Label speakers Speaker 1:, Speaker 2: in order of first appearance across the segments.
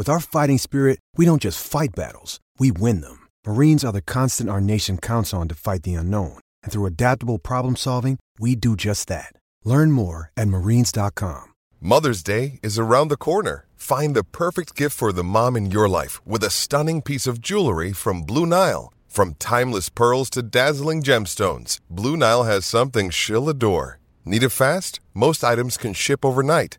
Speaker 1: With our fighting spirit, we don't just fight battles, we win them. Marines are the constant our nation counts on to fight the unknown. And through adaptable problem solving, we do just that. Learn more at marines.com.
Speaker 2: Mother's Day is around the corner. Find the perfect gift for the mom in your life with a stunning piece of jewelry from Blue Nile. From timeless pearls to dazzling gemstones, Blue Nile has something she'll adore. Need it fast? Most items can ship overnight.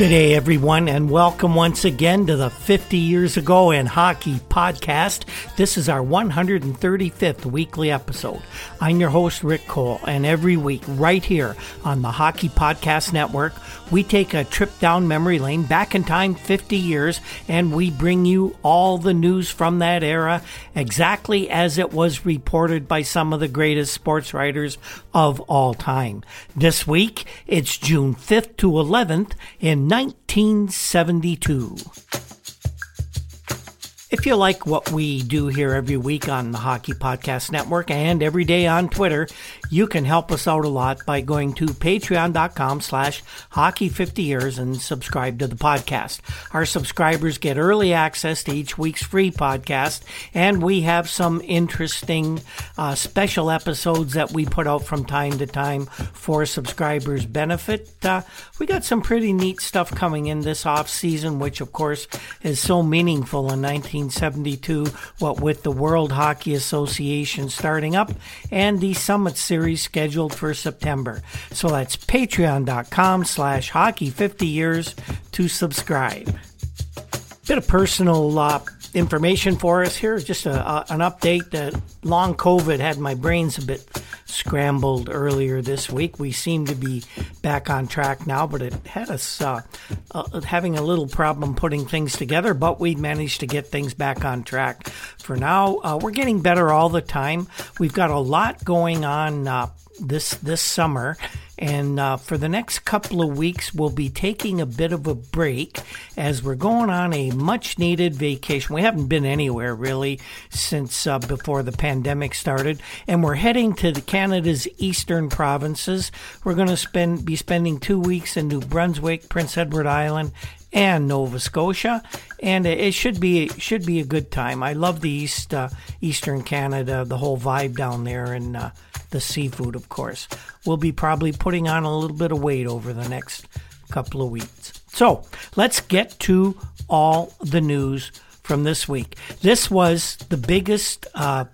Speaker 3: Good day, everyone, and welcome once again to the 50 Years Ago in Hockey podcast. This is our 135th weekly episode. I'm your host, Rick Cole, and every week, right here on the Hockey Podcast Network, we take a trip down memory lane back in time 50 years and we bring you all the news from that era exactly as it was reported by some of the greatest sports writers of all time. This week, it's June 5th to 11th in 1972. If you like what we do here every week on the Hockey Podcast Network and every day on Twitter, you can help us out a lot by going to patreon.com slash hockey50 years and subscribe to the podcast. Our subscribers get early access to each week's free podcast, and we have some interesting uh, special episodes that we put out from time to time for subscribers' benefit. Uh, we got some pretty neat stuff coming in this off season, which of course is so meaningful in 1972, what with the World Hockey Association starting up and the Summit Series scheduled for September. So that's patreon.com slash hockey 50 years to subscribe. Bit of personal uh, information for us here. Just a, a, an update that long COVID had my brains a bit scrambled earlier this week. We seem to be back on track now, but it had us uh, uh, having a little problem putting things together, but we managed to get things back on track. For now, uh, we're getting better all the time. We've got a lot going on uh, this this summer. And uh, for the next couple of weeks, we'll be taking a bit of a break as we're going on a much needed vacation. We haven't been anywhere really since uh, before the pandemic started, and we're heading to Canada's eastern provinces. We're going to spend be spending two weeks in New Brunswick, Prince Edward Island, and Nova Scotia, and it should be should be a good time. I love the east uh, Eastern Canada, the whole vibe down there, and uh, the seafood, of course. We'll be probably putting on a little bit of weight over the next couple of weeks. So let's get to all the news from this week. This was the biggest uh,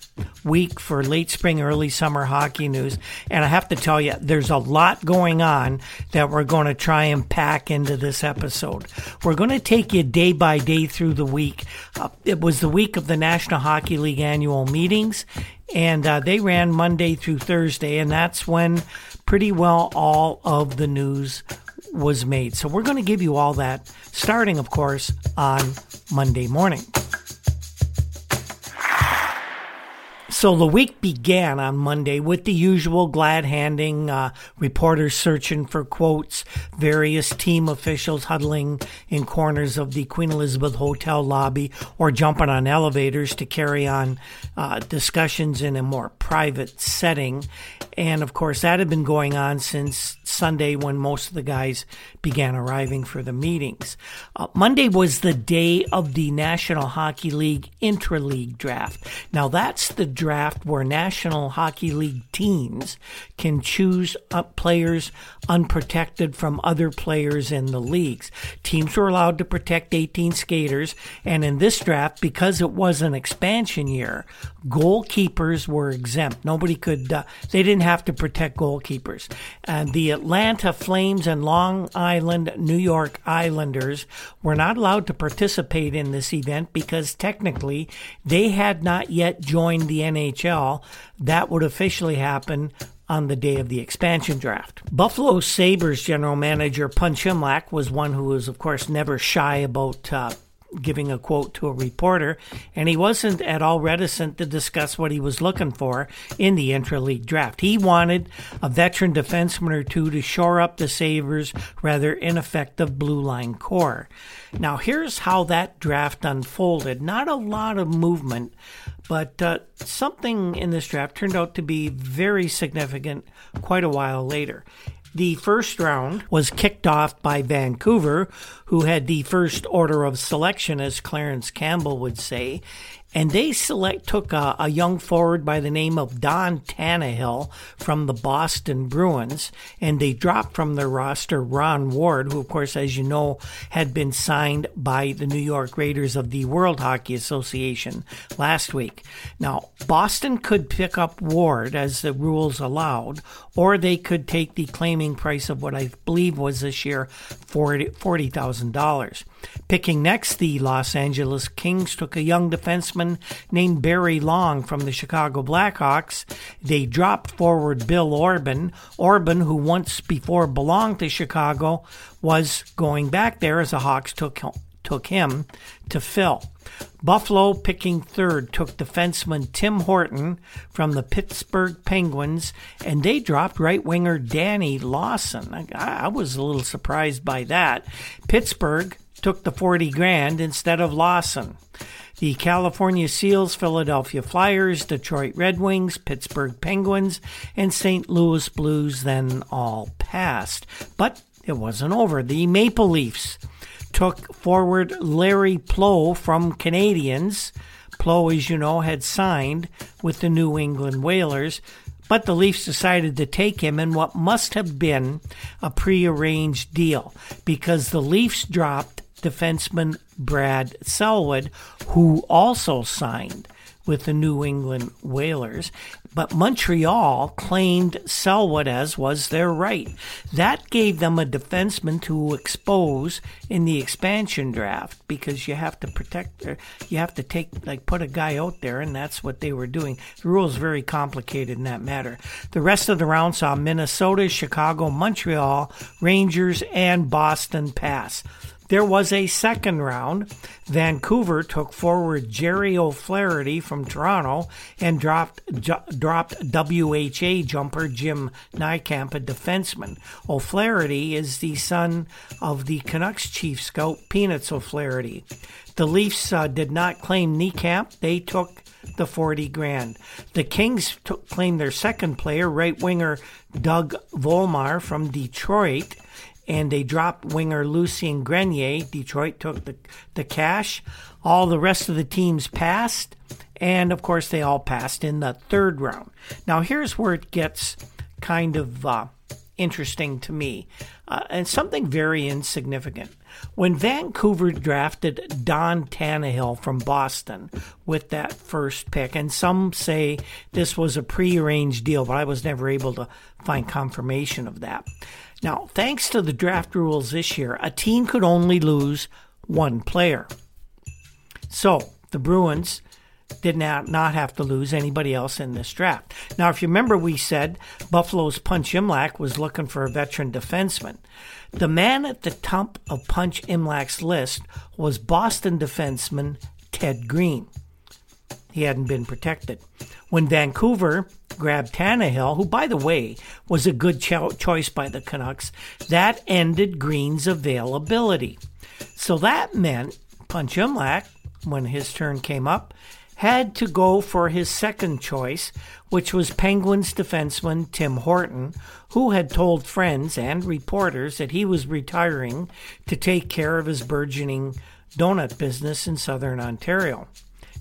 Speaker 3: week for late spring, early summer hockey news. And I have to tell you, there's a lot going on that we're going to try and pack into this episode. We're going to take you day by day through the week. Uh, it was the week of the National Hockey League annual meetings, and uh, they ran Monday through Thursday, and that's when pretty well all of the news was made. So we're going to give you all that starting, of course, on Monday morning. So the week began on Monday with the usual glad handing, uh, reporters searching for quotes, various team officials huddling in corners of the Queen Elizabeth Hotel lobby or jumping on elevators to carry on uh, discussions in a more private setting. And of course, that had been going on since Sunday when most of the guys began arriving for the meetings. Uh, Monday was the day of the National Hockey League intra-league draft. Now that's the draft where National Hockey League teams can choose up players unprotected from other players in the leagues. Teams were allowed to protect 18 skaters, and in this draft, because it was an expansion year, goalkeepers were exempt. Nobody could, uh, they didn't have to protect goalkeepers. And the Atlanta Flames and Long Island New York Islanders were not allowed to participate in this event because technically they had not yet joined the NHL. That would officially happen on the day of the expansion draft. Buffalo Sabres general manager Punch Imlach was one who was, of course, never shy about uh, giving a quote to a reporter, and he wasn't at all reticent to discuss what he was looking for in the intra-league draft. He wanted a veteran defenseman or two to shore up the Sabres' rather ineffective blue line corps. Now, here's how that draft unfolded. Not a lot of movement, but uh, something in this draft turned out to be very significant quite a while later. The first round was kicked off by Vancouver, who had the first order of selection, as Clarence Campbell would say, and they select took a, a, young forward by the name of Don Tannahill from the Boston Bruins, and they dropped from their roster Ron Ward, who, of course, as you know, had been signed by the New York Raiders of the World Hockey Association last week. Now, Boston could pick up Ward as the rules allowed, or they could take the claiming price of what I believe was this year $40,000. Picking next, the Los Angeles Kings took a young defenseman named Barry Long from the Chicago Blackhawks. They dropped forward Bill Orban. Orban, who once before belonged to Chicago, was going back there as the Hawks took took him to fill. Buffalo, picking third, took defenseman Tim Horton from the Pittsburgh Penguins, and they dropped right winger Danny Lawson. I, I was a little surprised by that. Pittsburgh took the 40 grand instead of Lawson. The California Seals, Philadelphia Flyers, Detroit Red Wings, Pittsburgh Penguins, and St. Louis Blues then all passed. But it wasn't over. The Maple Leafs took forward Larry Pleau from Canadiens. Pleau, as you know, had signed with the New England Whalers, but the Leafs decided to take him in what must have been a prearranged deal because the Leafs dropped defenseman Brad Selwood, who also signed with the New England Whalers, but Montreal claimed Selwood as was their right. That gave them a defenseman to expose in the expansion draft because you have to protect, you have to take, like, put a guy out there, and that's what they were doing. The rule is very complicated in that matter. The rest of the round saw Minnesota, Chicago, Montreal, Rangers, and Boston pass. There was a second round. Vancouver took forward Jerry O'Flaherty from Toronto and dropped ju- dropped WHA jumper Jim Niekamp, a defenseman. O'Flaherty is the son of the Canucks chief scout Peanuts O'Flaherty. The Leafs uh, did not claim Niekamp. They took the 40 grand. The Kings claimed their second player, right winger Doug Volmar from Detroit and they dropped winger Lucien Grenier. Detroit took the, the cash. All the rest of the teams passed, and of course, they all passed in the third round. Now, here's where it gets kind of uh, interesting to me, uh, and something very insignificant. When Vancouver drafted Don Tannahill from Boston with that first pick, and some say this was a prearranged deal, but I was never able to find confirmation of that. Now, thanks to the draft rules this year, a team could only lose one player. So, the Bruins did not, not have to lose anybody else in this draft. Now, if you remember, we said Buffalo's Punch Imlach was looking for a veteran defenseman. The man at the top of Punch Imlach's list was Boston defenseman Ted Green. He hadn't been protected. When Vancouver grabbed Tannahill, who, by the way, was a good cho- choice by the Canucks, that ended Green's availability. So that meant Punch Imlach, when his turn came up, had to go for his second choice, which was Penguins defenseman Tim Horton, who had told friends and reporters that he was retiring to take care of his burgeoning donut business in southern Ontario.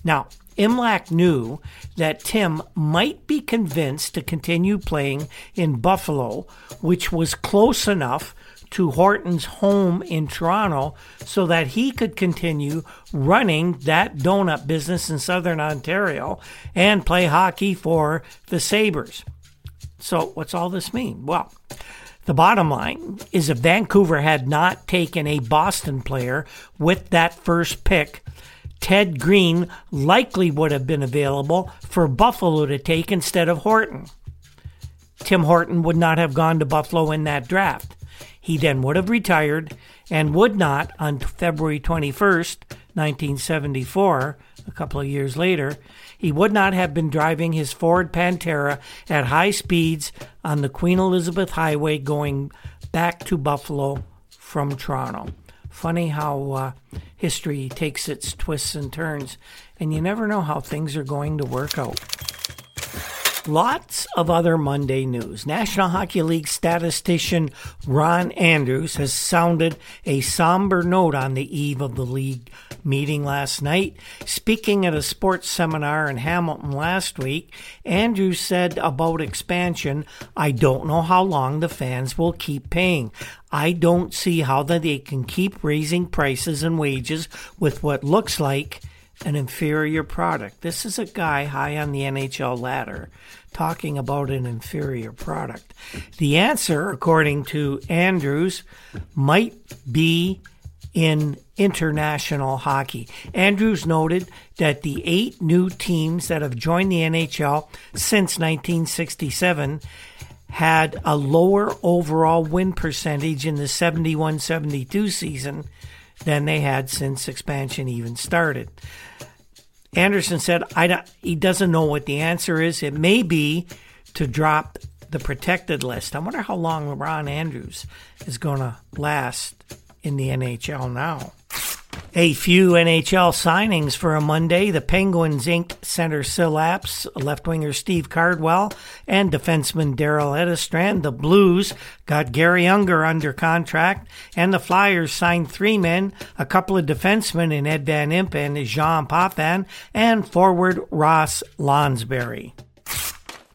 Speaker 3: Now, Imlach knew that Tim might be convinced to continue playing in Buffalo, which was close enough to Horton's home in Toronto so that he could continue running that donut business in southern Ontario and play hockey for the Sabres. So, what's all this mean? Well, the bottom line is if Vancouver had not taken a Boston player with that first pick, Ted Green likely would have been available for Buffalo to take instead of Horton. Tim Horton would not have gone to Buffalo in that draft. He then would have retired and would not, on February 21st, 1974, a couple of years later, he would not have been driving his Ford Pantera at high speeds on the Queen Elizabeth Highway going back to Buffalo from Toronto. Funny how uh, history takes its twists and turns, and you never know how things are going to work out. Lots of other Monday news. National Hockey League statistician Ron Andrews has sounded a somber note on the eve of the league meeting last night. Speaking at a sports seminar in Hamilton last week, Andrews said about expansion, I don't know how long the fans will keep paying. I don't see how that they can keep raising prices and wages with what looks like an inferior product. This is a guy high on the NHL ladder talking about an inferior product. The answer, according to Andrews, might be in international hockey. Andrews noted that the eight new teams that have joined the NHL since 1967 had a lower overall win percentage in the 71 72 season than they had since expansion even started. Anderson said I he doesn't know what the answer is. It may be to drop the protected list. I wonder how long Ron Andrews is going to last in the NHL now. A few NHL signings for a Monday. The Penguins inked center Syl Apps, left winger Steve Cardwell, and defenseman Daryl Edestrand. The Blues got Garry Unger under contract, and the Flyers signed three men, a couple of defensemen in Ed Van Impe and Jean Potvin, and forward Ross Lonsberry.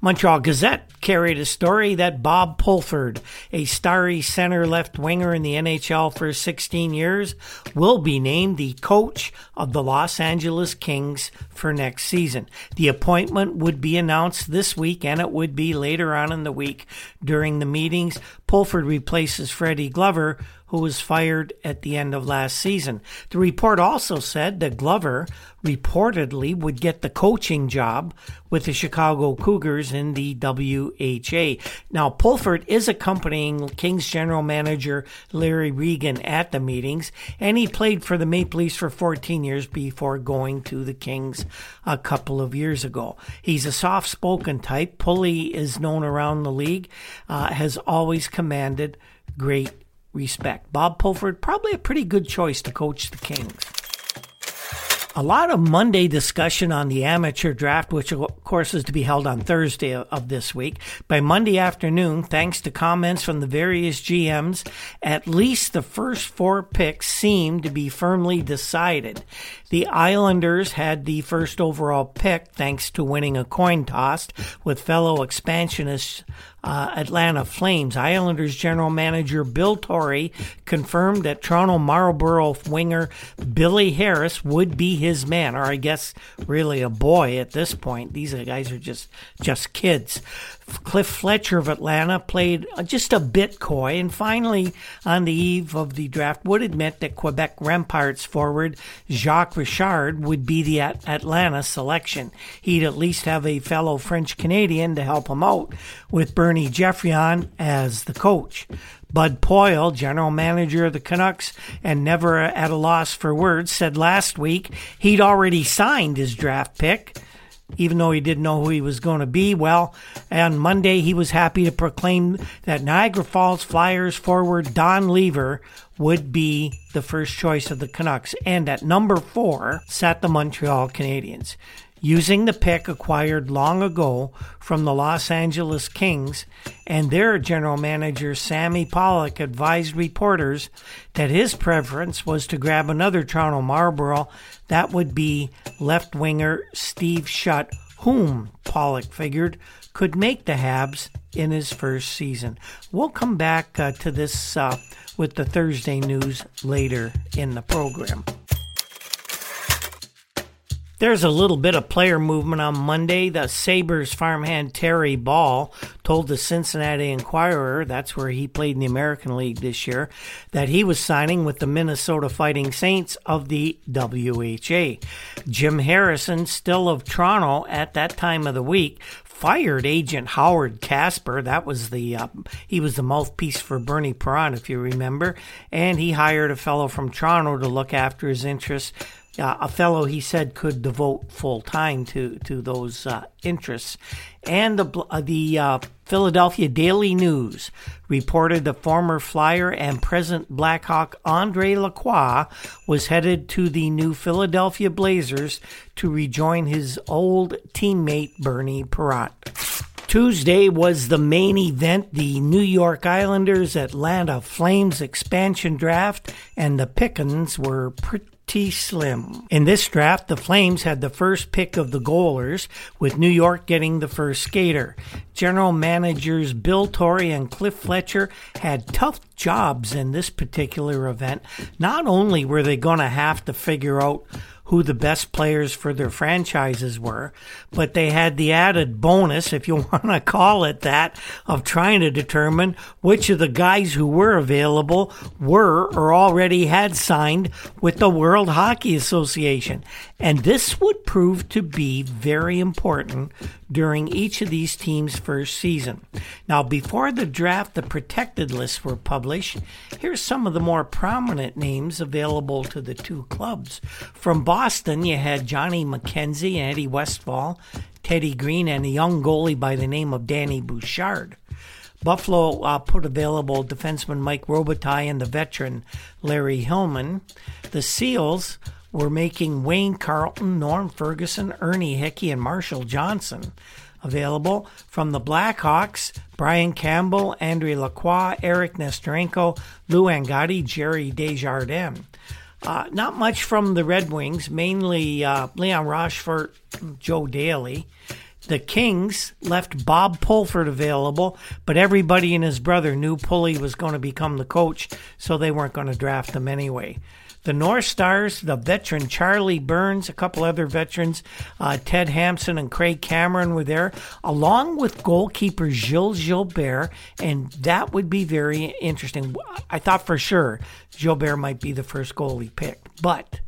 Speaker 3: Montreal Gazette carried a story that Bob Pulford, a starry center left winger in the NHL for 16 years, will be named the coach of the Los Angeles Kings for next season. The appointment would be announced this week and it would be later on in the week during the meetings. Pulford replaces Freddie Glover, who was fired at the end of last season. The report also said that Glover reportedly would get the coaching job with the Chicago Cougars in the WHA. Now, Pulford is accompanying Kings general manager Larry Regan at the meetings, and he played for the Maple Leafs for 14 years before going to the Kings a couple of years ago. He's a soft spoken type. Pulley is known around the league, uh, has always commanded great respect. Bob Pulford, probably a pretty good choice to coach the Kings. A lot of Monday discussion on the amateur draft, which of course is to be held on Thursday of this week. By Monday afternoon, thanks to comments from the various GMs, at least the first four picks seemed to be firmly decided. The Islanders had the first overall pick thanks to winning a coin toss with fellow expansionists uh, Atlanta Flames. Islanders general manager Bill Torrey confirmed that Toronto Marlboro winger Billy Harris would be his man, or I guess really a boy at this point. These guys are just just kids. Cliff Fletcher of Atlanta played just a bit coy and finally, on the eve of the draft, would admit that Quebec Remparts forward Jacques Richard would be the Atlanta selection. He'd at least have a fellow French Canadian to help him out, with Bernie Geoffrion as the coach. Bud Poile, general manager of the Canucks and never at a loss for words, said last week he'd already signed his draft pick even though he didn't know who he was going to be. Well, on Monday, he was happy to proclaim that Niagara Falls Flyers forward Don Lever would be the first choice of the Canucks. And at number four sat the Montreal Canadiens using the pick acquired long ago from the Los Angeles Kings, and their general manager Sammy Pollock advised reporters that his preference was to grab another Toronto Marlboro. That would be left winger Steve Shutt, whom Pollock figured could make the Habs in his first season. We'll come back uh, to this uh, with the Thursday news later in the program. There's a little bit of player movement on Monday. The Sabres farmhand Terry Ball told the Cincinnati Enquirer, that's where he played in the American League this year, that he was signing with the Minnesota Fighting Saints of the WHA. Jim Harrison, still of Toronto at that time of the week, fired agent Howard Casper. That was the uh, he was the mouthpiece for Bernie Parent, if you remember, and he hired a fellow from Toronto to look after his interests uh, a fellow he said could devote full time to to those uh, interests. And the uh, the uh, Philadelphia Daily News reported the former Flyer and present Blackhawk Andre Lacroix was headed to the new Philadelphia Blazers to rejoin his old teammate Bernie Parent. Tuesday was the main event the New York Islanders Atlanta Flames expansion draft, and the pickings were pretty slim. In this draft, the Flames had the first pick of the goalers, with New York getting the first skater. General managers Bill Torrey and Cliff Fletcher had tough jobs in this particular event. Not only were they going to have to figure out who the best players for their franchises were, but they had the added bonus, if you want to call it that, of trying to determine which of the guys who were available were or already had signed with the World Hockey Association. And this would prove to be very important during each of these teams' first season. Now, before the draft, the protected lists were published. Here's some of the more prominent names available to the two clubs. From Boston, you had Johnny McKenzie and Eddie Westfall, Teddy Green, and a young goalie by the name of Danny Bouchard. Buffalo uh, put available defenseman Mike Robitaille and the veteran Larry Hillman. The Seals were making Wayne Carleton, Norm Ferguson, Ernie Hicke, and Marshall Johnson available from the Blackhawks. Brian Campbell, Andre Lacroix, Eric Nestorenko, Lou Angotti, Jerry Desjardins. Uh, not much from the Red Wings, mainly uh, Leon Rochefort, Joe Daley. The Kings left Bob Pulford available, but everybody and his brother knew Pulley was going to become the coach, so they weren't going to draft him anyway. The North Stars, the veteran Charlie Burns, a couple other veterans, uh, Ted Hampson and Craig Cameron were there, along with goalkeeper Gilles Gilbert, and that would be very interesting. I thought for sure Gilbert might be the first goalie picked, but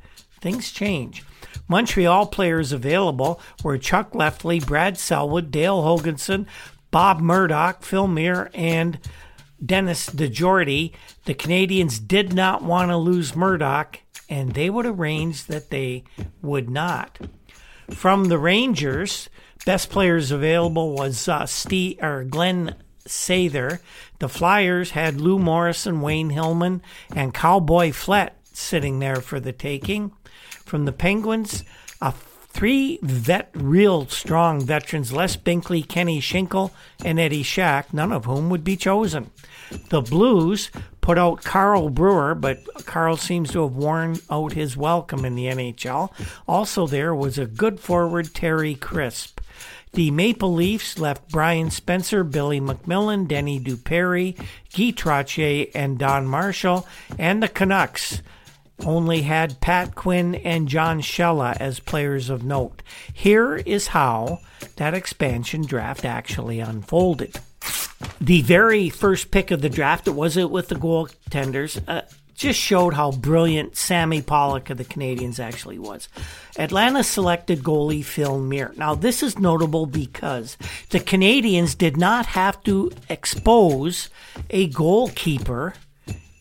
Speaker 3: things change. Montreal players available were Chuck Lefley, Brad Selwood, Dale Hoganson, Bob Murdoch, Phil Myre, and Dennis DeJordy, the Canadiens did not want to lose Murdoch, and they would arrange that they would not. From the Rangers, best players available was uh, Steve or Glenn Sather. The Flyers had Lou Morrison, Wayne Hillman, and Cowboy Flett sitting there for the taking. From the Penguins, a Three vet, real strong veterans, Les Binkley, Kenny Schinkel, and Eddie Shack, none of whom would be chosen. The Blues put out Carl Brewer, but Carl seems to have worn out his welcome in the NHL. Also, there was a good forward, Terry Crisp. The Maple Leafs left Brian Spencer, Billy McMillan, Denny Dupere, Guy Trottier, and Don Marshall, and the Canucks only had Pat Quinn and John Schella as players of note. Here is how that expansion draft actually unfolded. The very first pick of the draft, it was it with the goaltenders, uh, just showed how brilliant Sammy Pollock of the Canadiens actually was. Atlanta selected goalie Phil Myre. Now, this is notable because the Canadiens did not have to expose a goalkeeper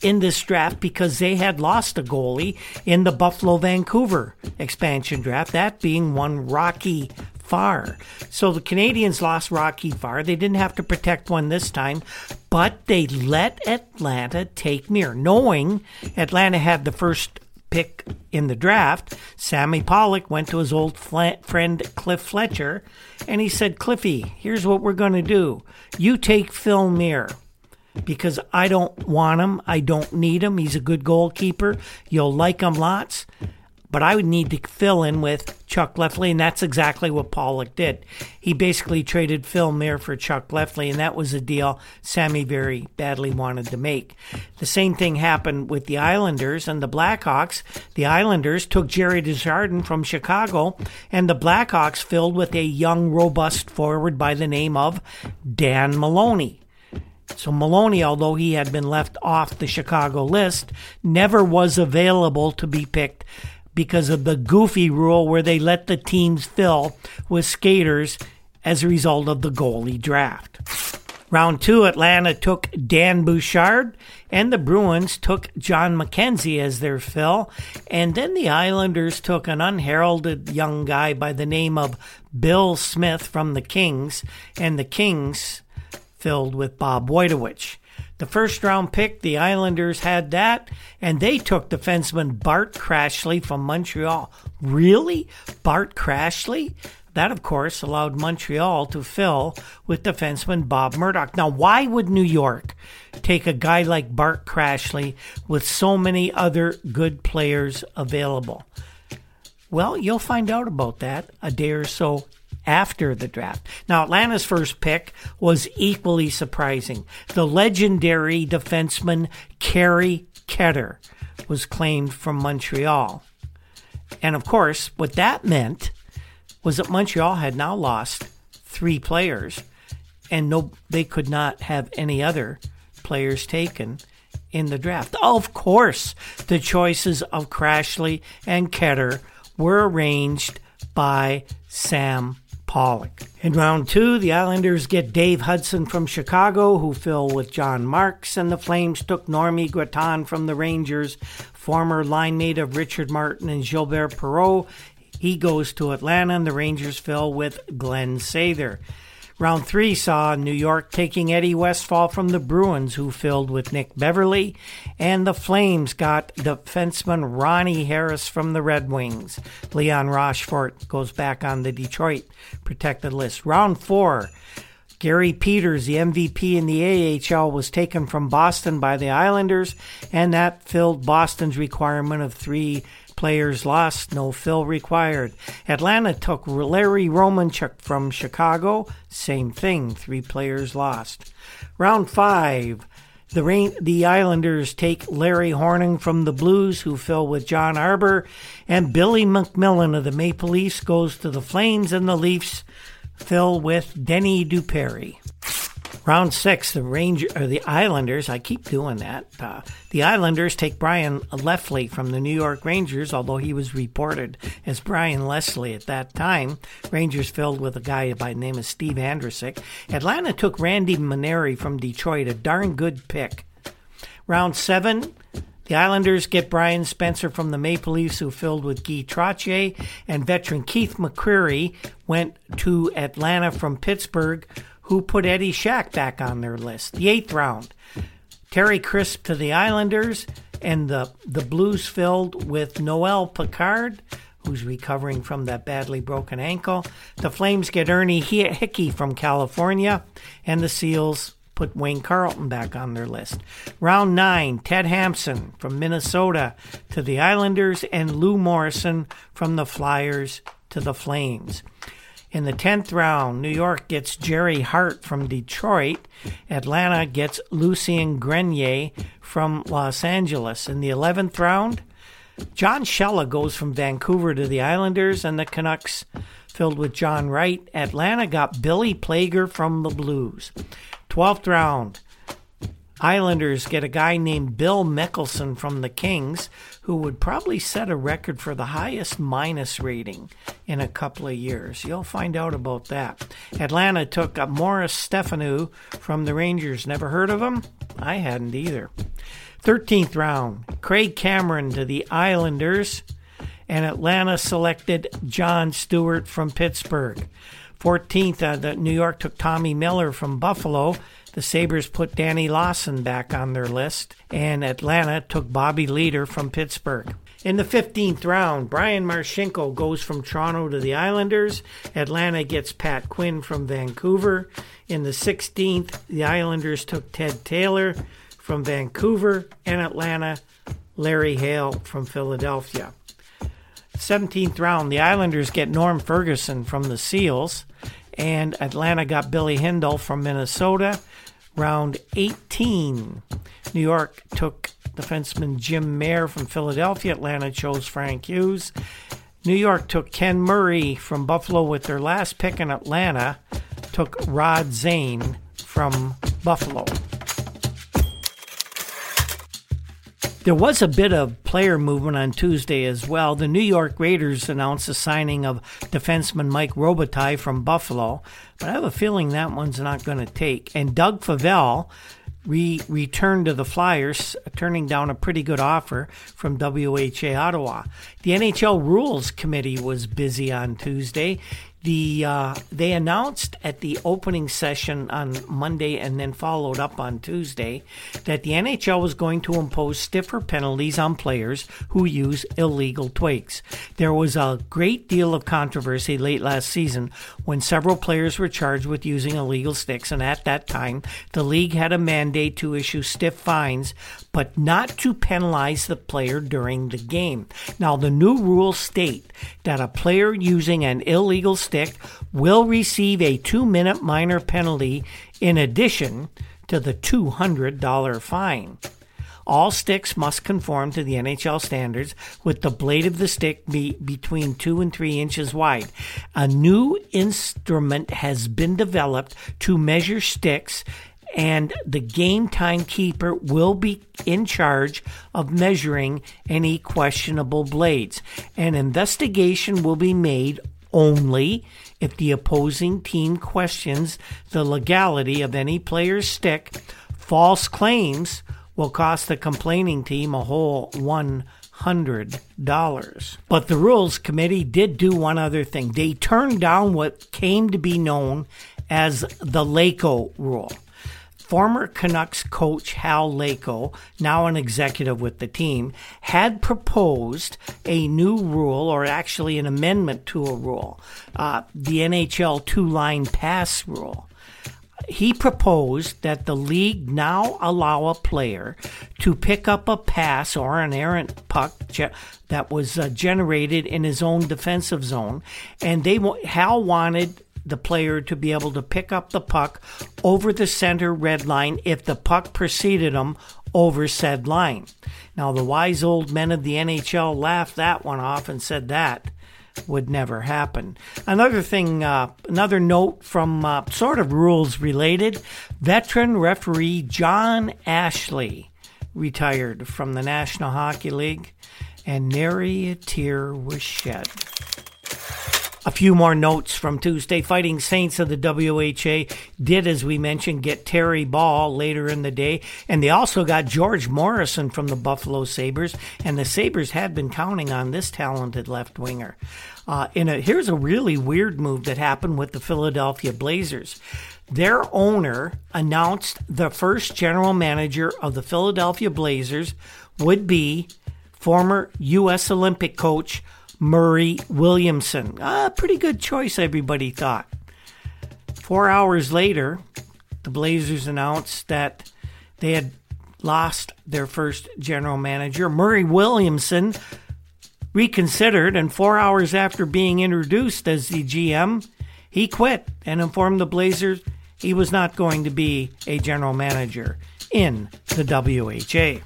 Speaker 3: in this draft because they had lost a goalie in the Buffalo Vancouver expansion draft, that being one Rocky Farr. So the Canadiens lost Rocky Farr. They didn't have to protect one this time, but they let Atlanta take Myre, knowing Atlanta had the first pick in the draft. Sammy Pollock went to his old friend Cliff Fletcher and he said, Cliffy, here's what we're going to do. You take Phil Myre because I don't want him. I don't need him. He's a good goalkeeper. You'll like him lots but I would need to fill in with Chuck Lefley, and that's exactly what Pollock did. He basically traded Phil Myre for Chuck Lefley, and that was a deal Sammy very badly wanted to make. The same thing happened with the Islanders and the Blackhawks. The Islanders took Jerry Desjardins from Chicago, and the Blackhawks filled with a young, robust forward by the name of Dan Maloney. So Maloney, although he had been left off the Chicago list, never was available to be picked because of the goofy rule where they let the teams fill with skaters as a result of the goalie draft. Round two, Atlanta took Dan Bouchard, and the Bruins took John McKenzie as their fill. And then the Islanders took an unheralded young guy by the name of Bill Smith from the Kings, and the Kings filled with Bob Wojtowicz. The first round pick, the Islanders had that, and they took defenseman Bart Crashley from Montreal. Really? Bart Crashley? That, of course, allowed Montreal to fill with defenseman Bob Murdoch. Now, why would New York take a guy like Bart Crashley with so many other good players available? Well, you'll find out about that a day or so after the draft. Now, Atlanta's first pick was equally surprising. The legendary defenseman Kerry Ketter was claimed from Montreal. And of course, what that meant was that Montreal had now lost three players, and no, they could not have any other players taken in the draft. Of course, the choices of Crashley and Ketter were arranged by Sam Pollock. In round two, the Islanders get Dave Hudson from Chicago, who fill with John Marks, and the Flames took Normie Gratton from the Rangers, former line mate of Richard Martin and Gilbert Perreault. He goes to Atlanta, and the Rangers fill with Glenn Sather. Round three saw New York taking Eddie Westfall from the Bruins, who filled with Nick Beverley, and the Flames got defenseman Ronnie Harris from the Red Wings. Leon Rochefort goes back on the Detroit protected list. Round four. Gary Peters, the MVP in the AHL, was taken from Boston by the Islanders, and that filled Boston's requirement of three Players lost, no fill required. Atlanta took Larry Romanchuk from Chicago. Same thing, three players lost. Round five. The, Rain, the Islanders take Larry Hornung from the Blues, who fill with John Arbour, and Billy McMillan of the Maple Leafs goes to the Flames, and the Leafs fill with Denny Dupere. Round six, the Ranger or the Islanders. I keep doing that. Uh, the Islanders take Brian Lefley from the New York Rangers, although he was reported as Brian Leslie at that time. Rangers filled with a guy by the name of Steve Andrusik. Atlanta took Randy Manery from Detroit, a darn good pick. Round seven, the Islanders get Brian Spencer from the Maple Leafs, who filled with Guy Trottier, and veteran Keith McCreary went to Atlanta from Pittsburgh, who put Eddie Shack back on their list. The eighth round, Terry Crisp to the Islanders, and the, the Blues filled with Noel Picard, who's recovering from that badly broken ankle. The Flames get Ernie Hicke from California, and the Seals put Wayne Carleton back on their list. Round nine, Ted Hampson from Minnesota to the Islanders, and Lou Morrison from the Flyers to the Flames. In the 10th round, New York gets Jerry Hart from Detroit. Atlanta gets Lucien Grenier from Los Angeles. In the 11th round, John Schella goes from Vancouver to the Islanders, and the Canucks, filled with John Wright. Atlanta got Billy Plager from the Blues. 12th round, Islanders get a guy named Bill Mikkelson from the Kings, who would probably set a record for the highest minus rating in a couple of years. You'll find out about that. Atlanta took Morris Stefaniw from the Rangers. Never heard of him? I hadn't either. 13th round, Craig Cameron to the Islanders, and Atlanta selected John Stewart from Pittsburgh. 14th, uh, the New York took Tommy Miller from Buffalo. The Sabres put Danny Lawson back on their list, and Atlanta took Bobby Leiter from Pittsburgh. In the 15th round, Brian Marchenko goes from Toronto to the Islanders. Atlanta gets Pat Quinn from Vancouver. In the 16th, the Islanders took Ted Taylor from Vancouver, and Atlanta, Larry Hale from Philadelphia. 17th round, the Islanders get Norm Ferguson from the Seals, and Atlanta got Billy Hindle from Minnesota. Round 18, New York took defenseman Jim Mayer from Philadelphia. Atlanta chose Frank Hughes. New York took Ken Murray from Buffalo with their last pick in Atlanta, took Rod Zaine from Buffalo. There was a bit of player movement on Tuesday as well. The New York Raiders announced the signing of defenseman Mike Robitaille from Buffalo, but I have a feeling that one's not going to take. And Doug Favell re- returned to the Flyers, turning down a pretty good offer from WHA Ottawa. The NHL Rules Committee was busy on Tuesday the uh, they announced at the opening session on Monday and then followed up on Tuesday that the NHL was going to impose stiffer penalties on players who use illegal twigs. There was a great deal of controversy late last season when several players were charged with using illegal sticks, and at that time the league had a mandate to issue stiff fines, but not to penalize the player during the game. Now the new rules state that a player using an illegal stick will receive a two minute minor penalty in addition to the $200 fine. All sticks must conform to the NHL standards, with the blade of the stick be between two and three inches wide. A new instrument has been developed to measure sticks, and the game timekeeper will be in charge of measuring any questionable blades. An investigation will be made only if the opposing team questions the legality of any player's stick. False claims will cost the complaining team a whole one hundred dollars. But the rules committee did do one other thing. They turned down what came to be known as the Laycoe rule. Former Canucks coach Hal Laycoe, now an executive with the team, had proposed a new rule, or actually an amendment to a rule, uh, the NHL two line pass rule. He proposed that the league now allow a player to pick up a pass or an errant puck that was uh, generated in his own defensive zone, and they Hal wanted the player to be able to pick up the puck over the center red line if the puck preceded him over said line. Now, the wise old men of the NHL laughed that one off and said that would never happen. Another thing, uh, another note from uh, sort of rules related veteran referee John Ashley retired from the National Hockey League, and nary a tear was shed. A few more notes from Tuesday. Fighting Saints of the WHA did, as we mentioned, get Terry Ball later in the day. And they also got George Morrison from the Buffalo Sabres. And the Sabres had been counting on this talented left winger. Uh, in a, here's a really weird move that happened with the Philadelphia Blazers. Their owner announced the first general manager of the Philadelphia Blazers would be former U.S. Olympic coach Murray Williamson. A pretty good choice, everybody thought. Four hours later, the Blazers announced that they had lost their first general manager. Murray Williamson reconsidered, and four hours after being introduced as the GM, he quit and informed the Blazers he was not going to be a general manager in the WHA.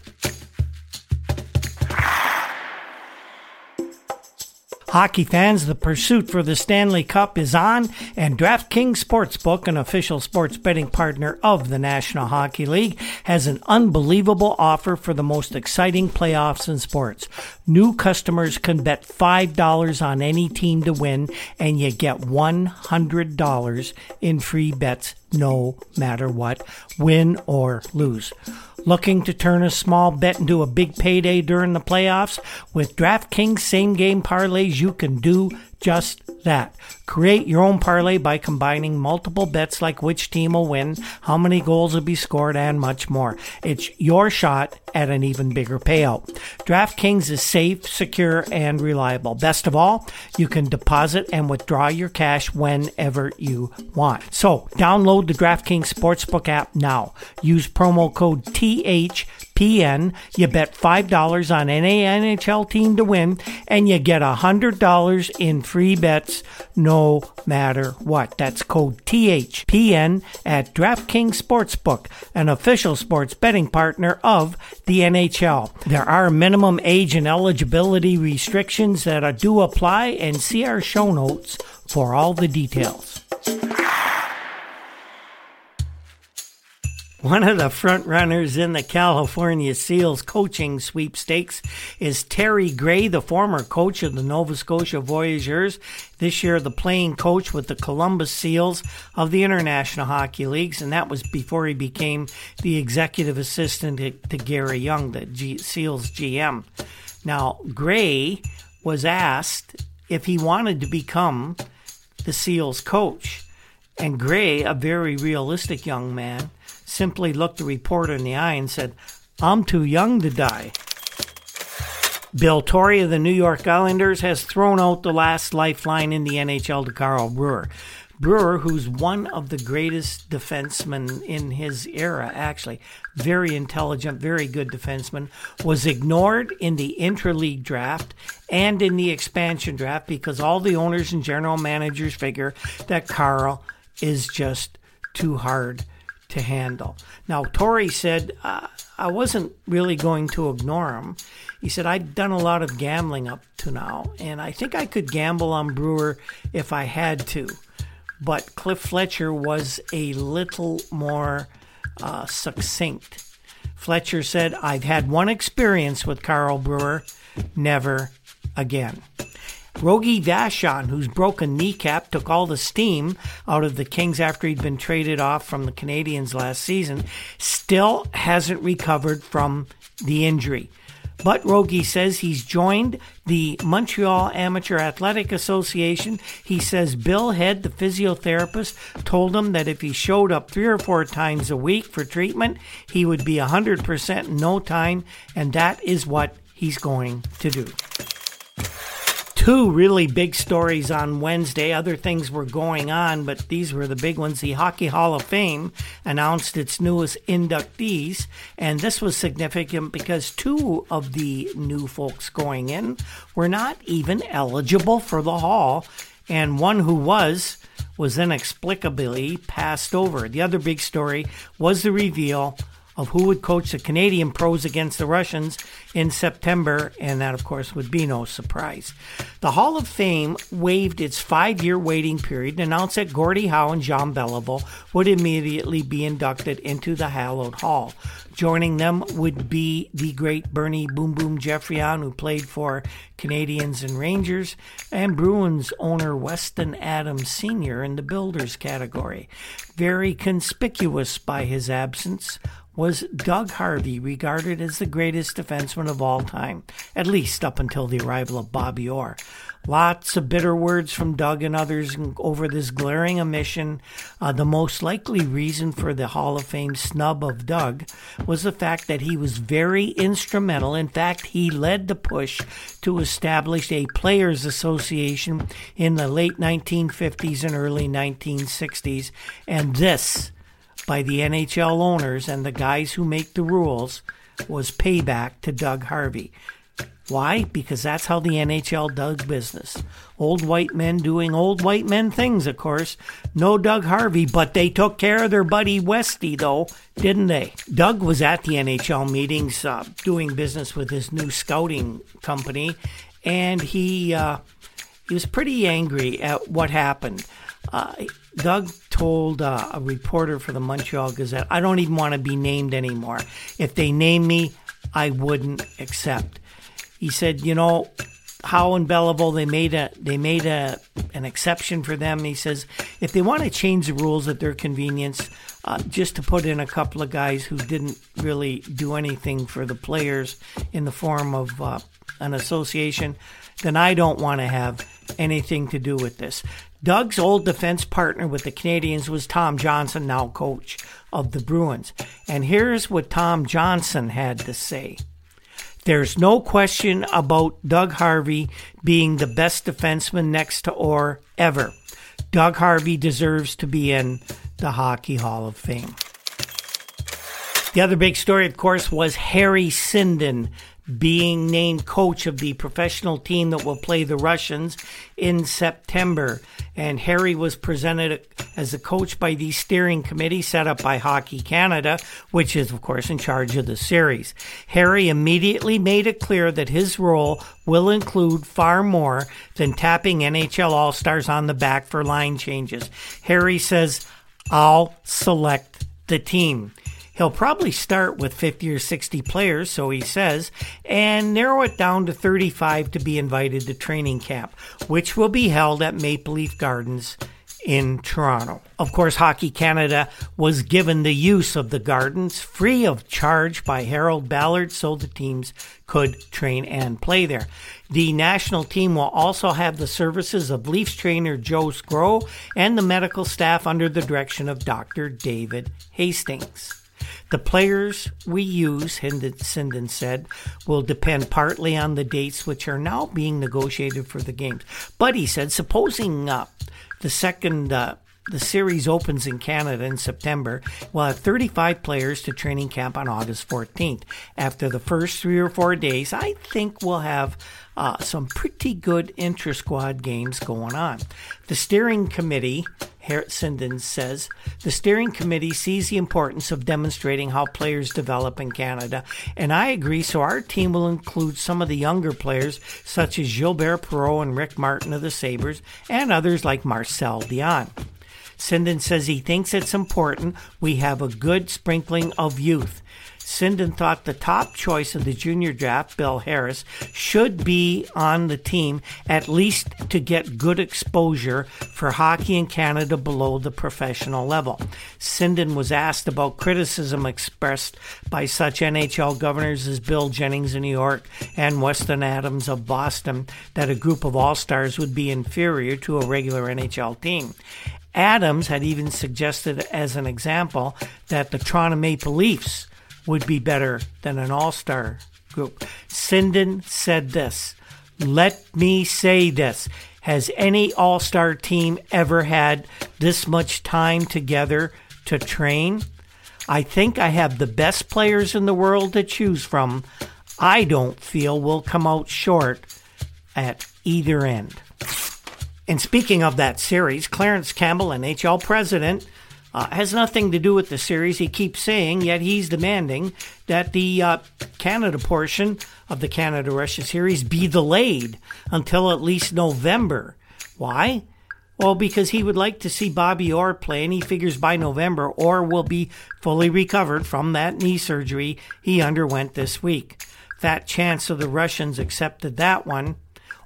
Speaker 3: Hockey fans, the pursuit for the Stanley Cup is on, and DraftKings Sportsbook, an official sports betting partner of the National Hockey League, has an unbelievable offer for the most exciting playoffs in sports. New customers can bet $5 on any team to win, and you get $100 in free bets no matter what, win or lose. Looking to turn a small bet into a big payday during the playoffs? With DraftKings same game parlays, you can do just that. Create your own parlay by combining multiple bets like which team will win, how many goals will be scored, and much more. It's your shot at an even bigger payout. DraftKings is safe, secure, and reliable. Best of all, you can deposit and withdraw your cash whenever you want. So, download the DraftKings Sportsbook app now. Use promo code TH PN. You bet $5 on any NHL team to win, and you get $100 in free bets no matter what. That's code THPN at DraftKings Sportsbook, an official sports betting partner of the NHL. There are minimum age and eligibility restrictions that do apply, and see our show notes for all the details. One of the front runners in the California Seals coaching sweepstakes is Terry Gray, the former coach of the Nova Scotia Voyageurs. This year, the playing coach with the Columbus Seals of the International Hockey Leagues, and that was before he became the executive assistant to, Garry Young, the G- Seals GM. Now, Gray was asked if he wanted to become the Seals coach. And Gray, a very realistic young man, simply looked the reporter in the eye and said, I'm too young to die. Bill Torrey of the New York Islanders has thrown out the last lifeline in the NHL to Carl Brewer. Brewer, who's one of the greatest defensemen in his era, actually, very intelligent, very good defenseman, was ignored in the intra-league draft and in the expansion draft because all the owners and general managers figure that Carl is just too hard to handle. Now, Torrey said, uh, I wasn't really going to ignore him. He said, I'd done a lot of gambling up to now, and I think I could gamble on Brewer if I had to. But Cliff Fletcher was a little more uh, succinct. Fletcher said, I've had one experience with Carl Brewer, never again. Rogie Vachon, whose broken kneecap took all the steam out of the Kings after he'd been traded off from the Canadiens last season, still hasn't recovered from the injury. But Rogie says he's joined the Montreal Amateur Athletic Association. He says Bill Head, the physiotherapist, told him that if he showed up three or four times a week for treatment, he would be 100% in no time, and that is what he's going to do two really big stories on Wednesday. Other things were going on, but these were the big ones. The Hockey Hall of Fame announced its newest inductees, and this was significant because two of the new folks going in were not even eligible for the Hall, and one who was was inexplicably passed over. The other big story was the reveal of who would coach the Canadian pros against the Russians in September, and that, of course, would be no surprise. The Hall of Fame waived its five year waiting period and announced that Gordie Howe and Jean Beliveau would immediately be inducted into the hallowed hall. Joining them would be the great Bernie Boom Boom Geoffrion, who played for Canadiens and Rangers, and Bruins owner Weston Adams Sr. in the Builders category. Very conspicuous by his absence was Doug Harvey, regarded as the greatest defenseman of all time, at least up until the arrival of Bobby Orr. Lots of bitter words from Doug and others over this glaring omission. Uh, the most likely reason for the Hall of Fame snub of Doug was the fact that he was very instrumental. In fact, he led the push to establish a Players Association in the late 1950s and early 1960s. And this by the NHL owners and the guys who make the rules was payback to Doug Harvey. Why? Because that's how the NHL does business. Old white men doing old white men things, of course. No Doug Harvey, but they took care of their buddy Westy, though, didn't they? Doug was at the NHL meetings uh, doing business with his new scouting company, and he uh, he was pretty angry at what happened. Uh, Doug told uh, a reporter for the Montreal Gazette, I don't even want to be named anymore. If they name me, I wouldn't accept. He said, you know, Howe and Beliveau, they made a they made a an exception for them. He says if they want to change the rules at their convenience, uh, just to put in a couple of guys who didn't really do anything for the players in the form of uh, an association, then I don't want to have anything to do with this. Doug's old defense partner with the Canadiens was Tom Johnson, now coach of the Bruins. And here's what Tom Johnson had to say. There's no question about Doug Harvey being the best defenseman next to Orr ever. Doug Harvey deserves to be in the Hockey Hall of Fame. The other big story, of course, was Harry Sinden being named coach of the professional team that will play the Russians in September. And Harry was presented as a coach by the steering committee set up by Hockey Canada, which is, of course, in charge of the series. Harry immediately made it clear that his role will include far more than tapping NHL All Stars on the back for line changes. Harry says, I'll select the team. He'll probably start with 50 or 60 players, so he says, and narrow it down to 35 to be invited to training camp, which will be held at Maple Leaf Gardens in Toronto. Of course, Hockey Canada was given the use of the gardens free of charge by Harold Ballard so the teams could train and play there. The national team will also have the services of Leafs trainer Joe Sgro and the medical staff under the direction of Dr. David Hastings. The players we use, Sinden said, will depend partly on the dates which are now being negotiated for the games. But he said, supposing uh, the second uh, the series opens in Canada in September. We'll have 35 players to training camp on August 14th. After the first three or four days, I think we'll have uh, some pretty good inter squad games going on. The steering committee Sinden says the steering committee sees the importance of demonstrating how players develop in Canada, and I agree. So our team will include some of the younger players, such as Gilbert Perreault and Rick Martin of the Sabres, and others like Marcel Dionne. Sinden says he thinks it's important we have a good sprinkling of youth. Sinden thought the top choice of the junior draft, Bill Harris, should be on the team at least to get good exposure for hockey in Canada below the professional level. Sinden was asked about criticism expressed by such NHL governors as Bill Jennings of New York and Weston Adams of Boston that a group of all stars would be inferior to a regular NHL team. Adams had even suggested, as an example, that the Toronto Maple Leafs would be better than an all star group. Sinden said this Let me say this. Has any all star team ever had this much time together to train? I think I have the best players in the world to choose from. I don't feel we'll come out short at either end. And speaking of that series, Clarence Campbell, NHL president, uh, has nothing to do with the series. He keeps saying, yet he's demanding that the uh, Canada portion of the Canada Russia series be delayed until at least November. Why? Well, because he would like to see Bobby Orr play, and he figures by November Orr will be fully recovered from that knee surgery he underwent this week. That chance of the Russians accepted that one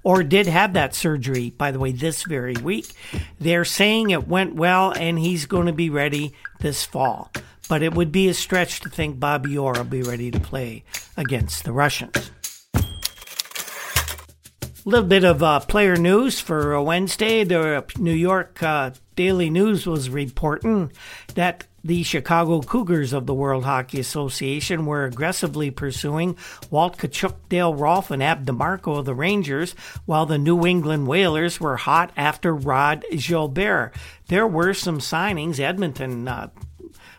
Speaker 3: Orr did have that surgery, by the way, this very week. They're saying it went well and he's going to be ready this fall. But it would be a stretch to think Bobby Orr will be ready to play against the Russians. A little bit of uh, player news for Wednesday. The New York uh, Daily News was reporting that the Chicago Cougars of the World Hockey Association were aggressively pursuing Walt Tkachuk, Dale Rolfe, and Ab DeMarco of the Rangers, while the New England Whalers were hot after Rod Gilbert. There were some signings. Edmonton uh,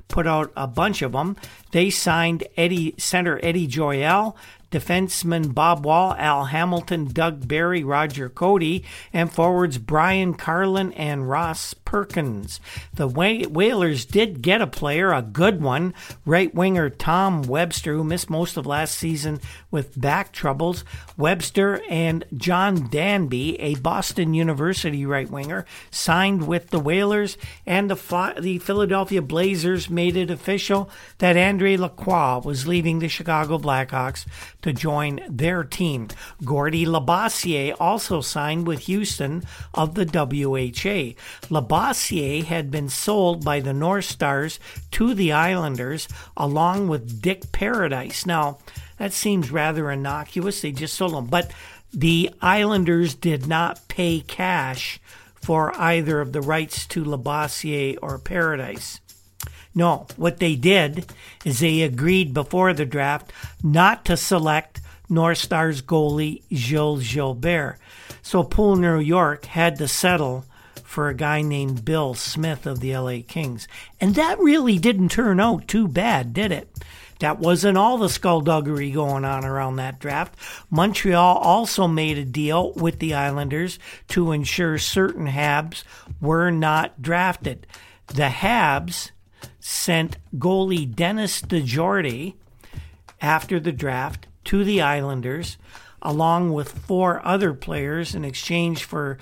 Speaker 3: put out a bunch of them. They signed Eddie center Eddie Joyal, defenseman Bob Wall, Al Hamilton, Doug Barrie, Roger Cody, and forwards Brian Carlin and Ross Perkins. The Whalers did get a player, a good one, right winger Tom Webster, who missed most of last season with back troubles. Webster and John Danby, a Boston University right winger, signed with the Whalers, and the, the Philadelphia Blazers made it official that Andre Lacroix was leaving the Chicago Blackhawks to join their team. Gordy Labossiere also signed with Houston of the WHA. Labossiere had been sold by the North Stars to the Islanders along with Dick Paradise. Now, that seems rather innocuous. They just sold him. But the Islanders did not pay cash for either of the rights to Labossiere or Paradise. No, what they did is they agreed before the draft not to select North Stars goalie Gilles Gilbert. So Pool New York had to settle for a guy named Bill Smith of the LA Kings. And that really didn't turn out too bad, did it? That wasn't all the skullduggery going on around that draft. Montreal also made a deal with the Islanders to ensure certain Habs were not drafted. The Habs sent goalie Denis DeJordy after the draft to the Islanders, along with four other players in exchange for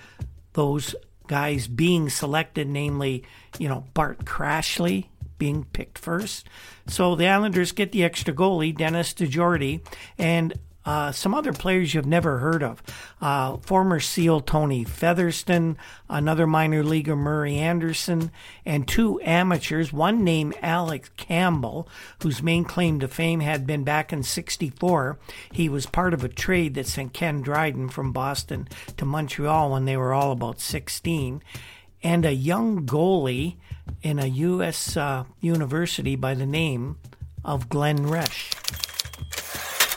Speaker 3: those guys being selected, namely, you know, Bart Crashley being picked first. So the Islanders get the extra goalie, Denis DeJordy, and uh, some other players you've never heard of. Uh, former SEAL Tony Featherstone, another minor leaguer Murray Anderson, and two amateurs, one named Alex Campbell, whose main claim to fame had been back in 64. He was part of a trade that sent Ken Dryden from Boston to Montreal when they were all about 16. And a young goalie in a U.S. Uh, university by the name of Glenn Resch.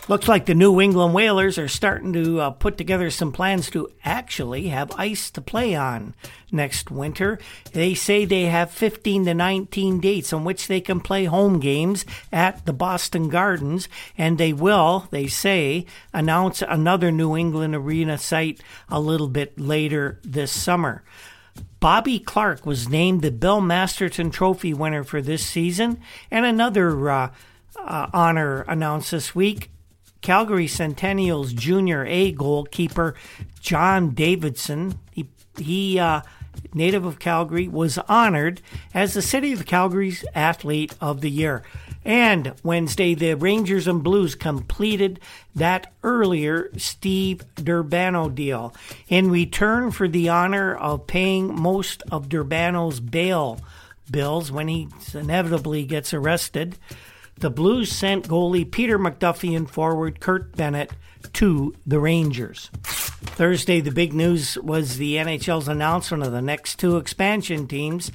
Speaker 3: Looks like the New England Whalers are starting to uh, put together some plans to actually have ice to play on next winter. They say they have 15 to 19 dates on which they can play home games at the Boston Gardens, and they will, they say, announce another New England arena site a little bit later this summer. Bobby Clarke was named the Bill Masterton Trophy winner for this season, and another uh, uh, honor announced this week. Calgary Centennials Junior A goalkeeper John Davidson, he, he uh, native of Calgary, was honored as the City of Calgary's Athlete of the Year. And Wednesday, the Rangers and Blues completed that earlier Steve Durbano deal in return for the honor of paying most of Durbano's bail bills when he inevitably gets arrested the Blues sent goalie Peter McDuffe and forward Curt Bennett to the Rangers. Thursday, the big news was the NHL's announcement of the next two expansion teams.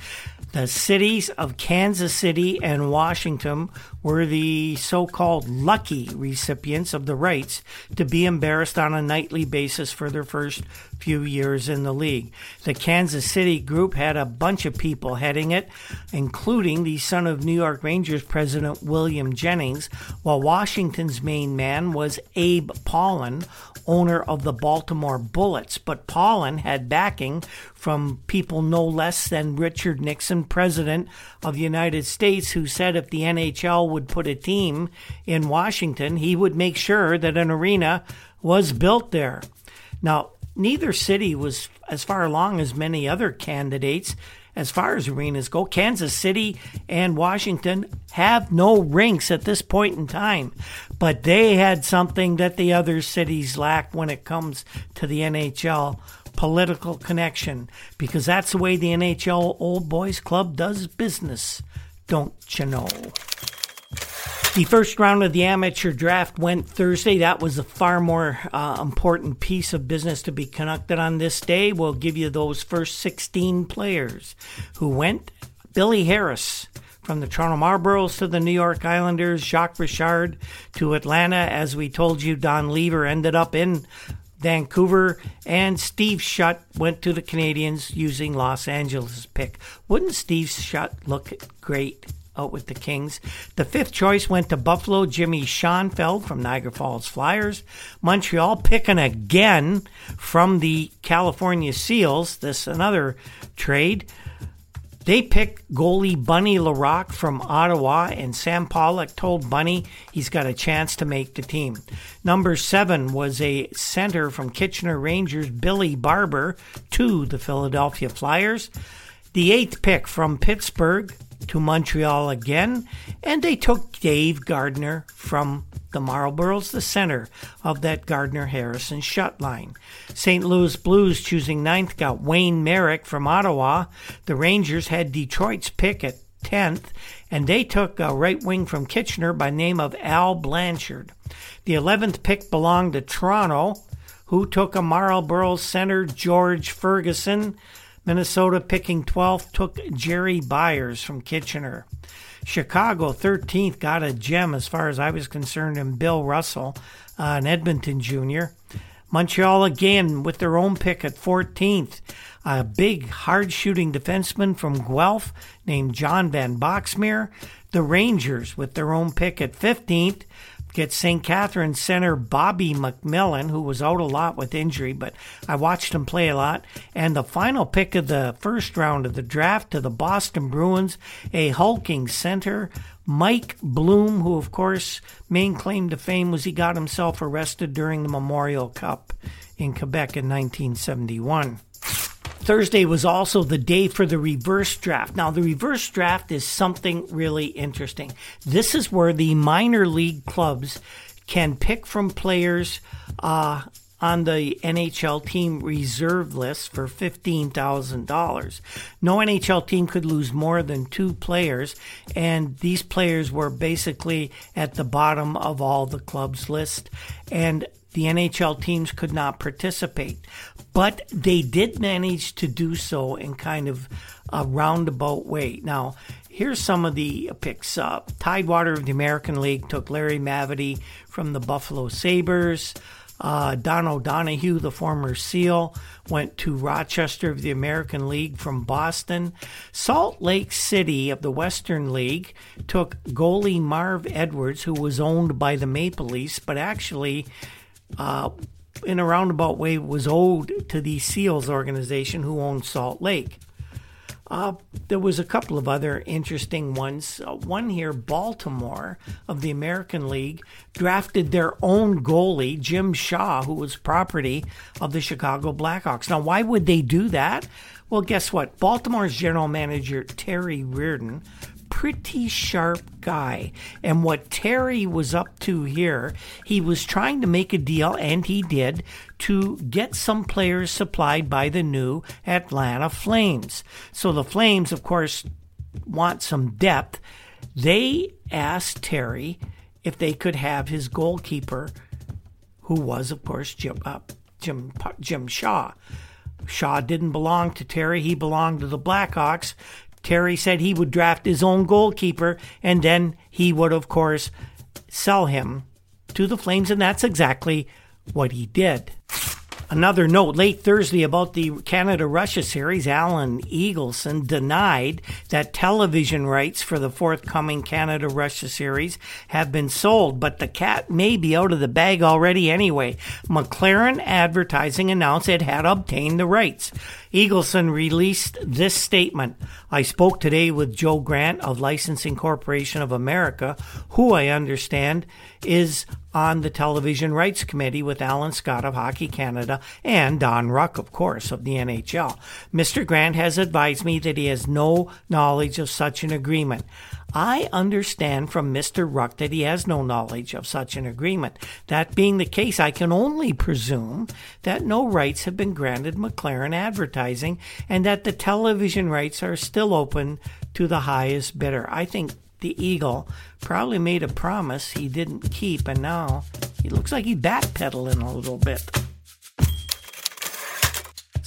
Speaker 3: The cities of Kansas City and Washington were the so called lucky recipients of the rights to be embarrassed on a nightly basis for their first few years in the league. The Kansas City group had a bunch of people heading it, including the son of New York Rangers president William Jennings, while Washington's main man was Abe Pollin, owner of the Baltimore Bullets. But Pollin had backing from people no less than Richard Nixon, president of the United States, who said if the NHL would put a team in Washington, he would make sure that an arena was built there. Now, neither city was as far along as many other candidates as far as arenas go. Kansas City and Washington have no rinks at this point in time, but they had something that the other cities lack when it comes to the NHL political connection because that's the way the NHL Old Boys Club does business don't you know? The first round of the amateur draft went Thursday. That was a far more uh, important piece of business to be conducted on this day. We'll give you those first 16 players who went. Billy Harris from the Toronto Marlboros to the New York Islanders, Jacques Richard to Atlanta. As we told you, Don Lever ended up in Vancouver, and Steve Shutt went to the Canadiens using Los Angeles pick. Wouldn't Steve Shutt look great out with the Kings. The fifth choice went to Buffalo, Jimmy Schoenfeld from Niagara Falls Flyers. Montreal picking again from the California Seals. This another trade. They picked goalie Bunny Larocque from Ottawa, and Sam Pollock told Bunny he's got a chance to make the team. Number seven was a center from Kitchener Rangers, Billy Barber, to the Philadelphia Flyers. The eighth pick from Pittsburgh to Montreal again, and they took Dave Gardner from the Marlboros, the center of that Gardner Harrison Shutt line. St. Louis Blues choosing ninth got Wayne Merrick from Ottawa. The Rangers had Detroit's pick at 10th, and they took a right wing from Kitchener by name of Al Blanchard. The 11th pick belonged to Toronto, who took a Marlboro center, George Ferguson. Minnesota picking 12th took Jerry Byers from Kitchener. Chicago 13th got a gem as far as I was concerned in Phil Russell, uh, an Edmonton junior. Montreal again with their own pick at 14th. A big, hard shooting defenseman from Guelph named John Van Boxmeer. The Rangers with their own pick at 15th get St. Catharines center Bobby MacMillan, who was out a lot with injury, but I watched him play a lot. And the final pick of the first round of the draft to the Boston Bruins, a hulking center, Mike Bloom, who, of course, main claim to fame was he got himself arrested during the Memorial Cup in Quebec in 1971. Thursday was also the day for the reverse draft. Now, the reverse draft is something really interesting. This is where the minor league clubs can pick from players uh, on the NHL team reserve list for $15,000. No NHL team could lose more than two players, and these players were basically at the bottom of all the clubs' list. And the NHL teams could not participate. But they did manage to do so in kind of a roundabout way. Now, here's some of the picks. Uh, Tidewater of the American League took Larry Mavety from the Buffalo Sabres. Uh, Don O'Donoghue, the former SEAL, went to Rochester of the American League from Boston. Salt Lake City of the Western League took goalie Marv Edwards, who was owned by the Maple Leafs, but actually uh, in a roundabout way, was owed to the SEALs organization who owned Salt Lake. Uh, there was a couple of other interesting ones. Uh, one here, Baltimore of the American League drafted their own goalie, Jim Shaw, who was property of the Chicago Blackhawks. Now, why would they do that? Well, guess what? Baltimore's general manager, Terry Reardon, pretty sharp guy. And what Terry was up to here, he was trying to make a deal, and he did, to get some players supplied by the new Atlanta Flames. So the Flames, of course, want some depth. They asked Terry if they could have his goalkeeper, who was, of course, Jim, uh, Jim, Jim Shaw. Shaw didn't belong to Terry. He belonged to the Blackhawks. Terry said he would draft his own goalkeeper and then he would, of course, sell him to the Flames, and that's exactly what he did. Another note late Thursday about the Canada Russia series, Alan Eagleson denied that television rights for the forthcoming Canada Russia series have been sold, but the cat may be out of the bag already anyway. McLaren Advertising announced it had obtained the rights. Eagleson released this statement. I spoke today with Joe Grant of Licensing Corporation of America, who I understand is on the Television Rights Committee with Alan Scott of Hockey Canada and Don Ruck, of course, of the NHL. Mr. Grant has advised me that he has no knowledge of such an agreement. I understand from Mr. Ruck that he has no knowledge of such an agreement. That being the case, I can only presume that no rights have been granted McLaren Advertising and that the television rights are still open to the highest bidder. I think the Eagle probably made a promise he didn't keep, and now he looks like he's backpedaling a little bit.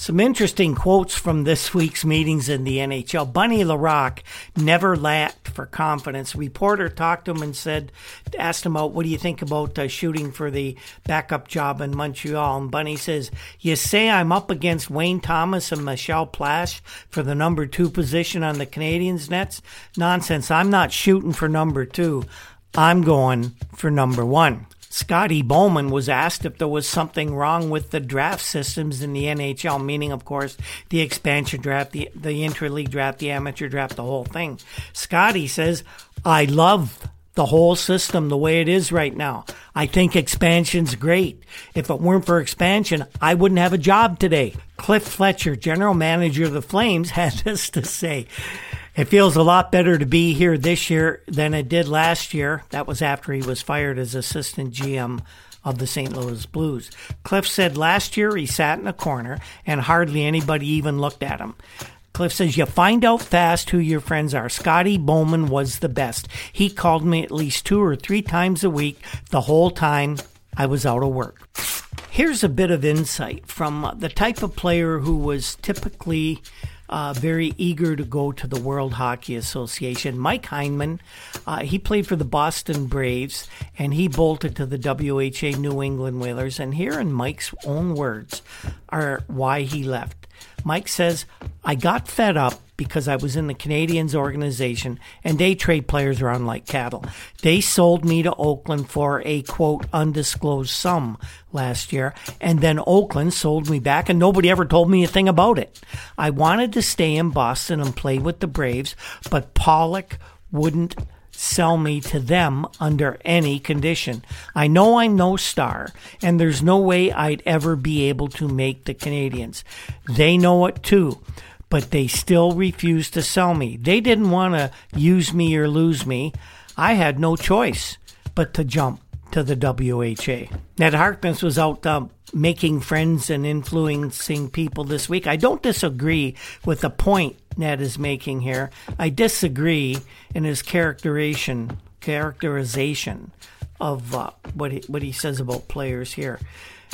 Speaker 3: Some interesting quotes from this week's meetings in the NHL. Bunny Larocque never lacked for confidence. reporter talked to him and said, asked him out, what do you think about uh, shooting for the backup job in Montreal? And Bunny says, you say I'm up against Wayne Thomas and Michel Plasse for the number two position on the Canadiens nets? Nonsense. I'm not shooting for number two. I'm going for number one. Scotty Bowman was asked if there was something wrong with the draft systems in the NHL, meaning, of course, the expansion draft, the, the interleague draft, the amateur draft, the whole thing. Scotty says, I love the whole system the way it is right now. I think expansion's great. If it weren't for expansion, I wouldn't have a job today. Cliff Fletcher, general manager of the Flames, had this to say. It feels a lot better to be here this year than it did last year. That was after he was fired as assistant GM of the St. Louis Blues. Cliff said last year he sat in a corner and hardly anybody even looked at him. Cliff says, You find out fast who your friends are. Scotty Bowman was the best. He called me at least two or three times a week the whole time I was out of work. Here's a bit of insight from the type of player who was typically uh, very eager to go to the World Hockey Association. Mike Hyndman, uh, he played for the Boston Braves and he bolted to the WHA New England Whalers. And here in Mike's own words are why he left. Mike says, I got fed up because I was in the Canadiens organization and they trade players around like cattle. They sold me to Oakland for a quote undisclosed sum last year and then Oakland sold me back and nobody ever told me a thing about it. I wanted to stay in Boston and play with the Braves, but Pollock wouldn't sell me to them under any condition. I know I'm no star, and there's no way I'd ever be able to make the Canadiens. They know it too, but they still refused to sell me. They didn't want to use me or lose me. I had no choice but to jump to the WHA. Ned Harkness was out uh, making friends and influencing people this week. I don't disagree with the point Ned is making here. I disagree in his characterization characterization of uh, what he, what he says about players here.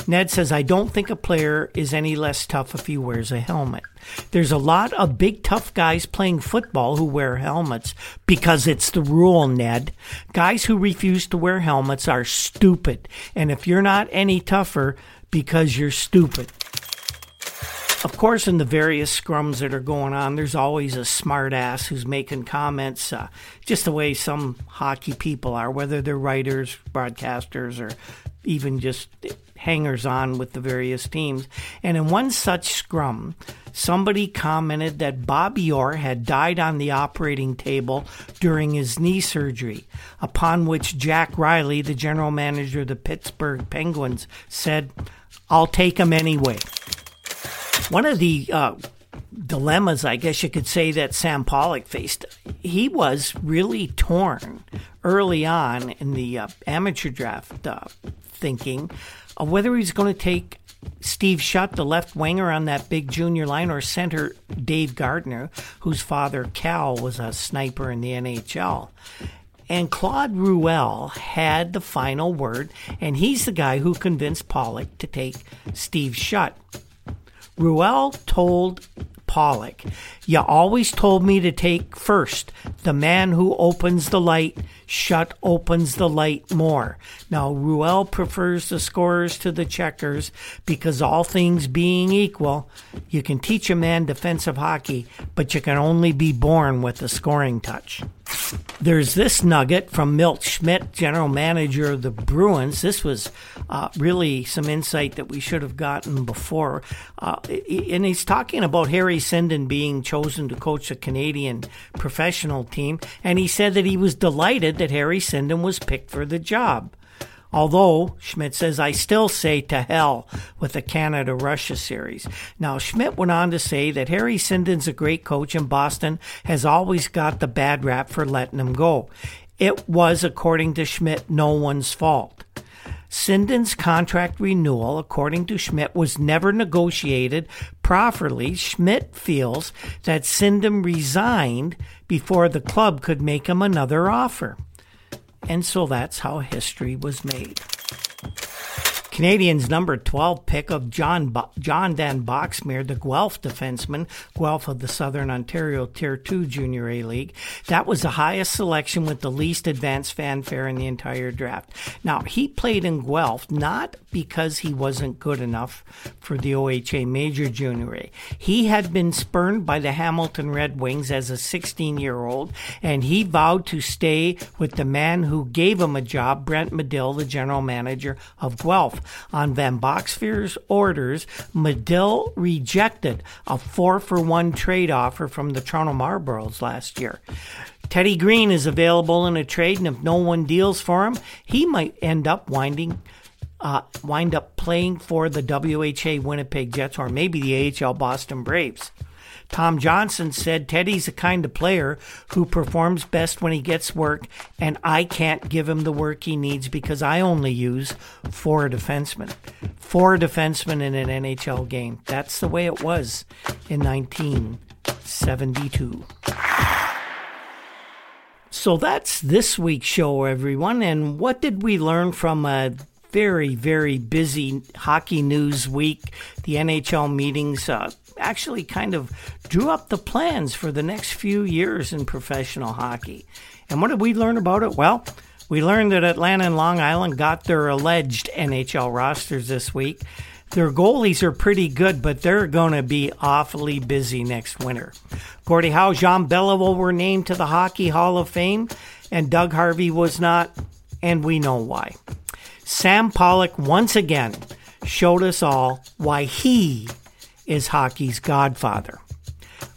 Speaker 3: Ned says, I don't think a player is any less tough if he wears a helmet. There's a lot of big, tough guys playing football who wear helmets because it's the rule, Ned. Guys who refuse to wear helmets are stupid. And if you're not any tougher because you're stupid. Of course, in the various scrums that are going on, there's always a smartass who's making comments, uh, just the way some hockey people are, whether they're writers, broadcasters, or even just hangers on with the various teams. And in one such scrum, somebody commented that Bobby Orr had died on the operating table during his knee surgery, upon which Jack Riley, the general manager of the Pittsburgh Penguins, said, I'll take him anyway. One of the uh, dilemmas, I guess you could say, that Sam Pollock faced, he was really torn early on in the uh, amateur draft uh, thinking of whether he's going to take Steve Shutt, the left winger on that big junior line, or center Dave Gardner, whose father Cal was a sniper in the NHL. And Claude Ruel had the final word, and he's the guy who convinced Pollock to take Steve Shutt. Ruel told Pollock, You always told me to take first. The man who opens the light, Shutt opens the light more. Now, Ruel prefers the scorers to the checkers because, all things being equal, you can teach a man defensive hockey, but you can only be born with a scoring touch. There's this nugget from Milt Schmidt, general manager of the Bruins. This was uh, really some insight that we should have gotten before. Uh, and he's talking about Harry Sinden being chosen to coach a Canadian professional team. And he said that he was delighted that Harry Sinden was picked for the job. Although, Schmidt says, I still say to hell with the Canada Russia series. Now, Schmidt went on to say that Harry Sinden's a great coach and Boston has always got the bad rap for letting him go. It was, according to Schmidt, no one's fault. Sinden's contract renewal, according to Schmidt, was never negotiated properly. Schmidt feels that Sinden resigned before the club could make him another offer. And so that's how history was made. Canadiens' number 12 pick of John Bo- John Van Boxmeer, the Guelph defenseman, Guelph of the Southern Ontario Tier 2 Junior A League. That was the highest selection with the least advanced fanfare in the entire draft. Now, he played in Guelph not because he wasn't good enough for the OHA Major Junior A. He had been spurned by the Hamilton Red Wings as a 16 year old, and he vowed to stay with the man who gave him a job, Brent Medill, the general manager of Guelph. On Van Boxmeer's orders, Medill rejected a four for one trade offer from the Toronto Marlboros last year. Teddy Green is available in a trade, and if no one deals for him, he might end up winding uh, wind up playing for the WHA Winnipeg Jets or maybe the AHL Boston Braves. Tom Johnson said Teddy's the kind of player who performs best when he gets work, and I can't give him the work he needs because I only use four defensemen. Four defensemen in an NHL game. That's the way it was in 1972. So that's this week's show, everyone. And what did we learn from a very, very busy hockey news week? The NHL meetings uh, actually kind of drew up the plans for the next few years in professional hockey. And what did we learn about it? Well, we learned that Atlanta and Long Island got their alleged NHL rosters this week. Their goalies are pretty good, but they're going to be awfully busy next winter. Gordie Howe, Jean Beliveau were named to the Hockey Hall of Fame, and Doug Harvey was not, and we know why. Sam Pollock once again showed us all why he is hockey's godfather.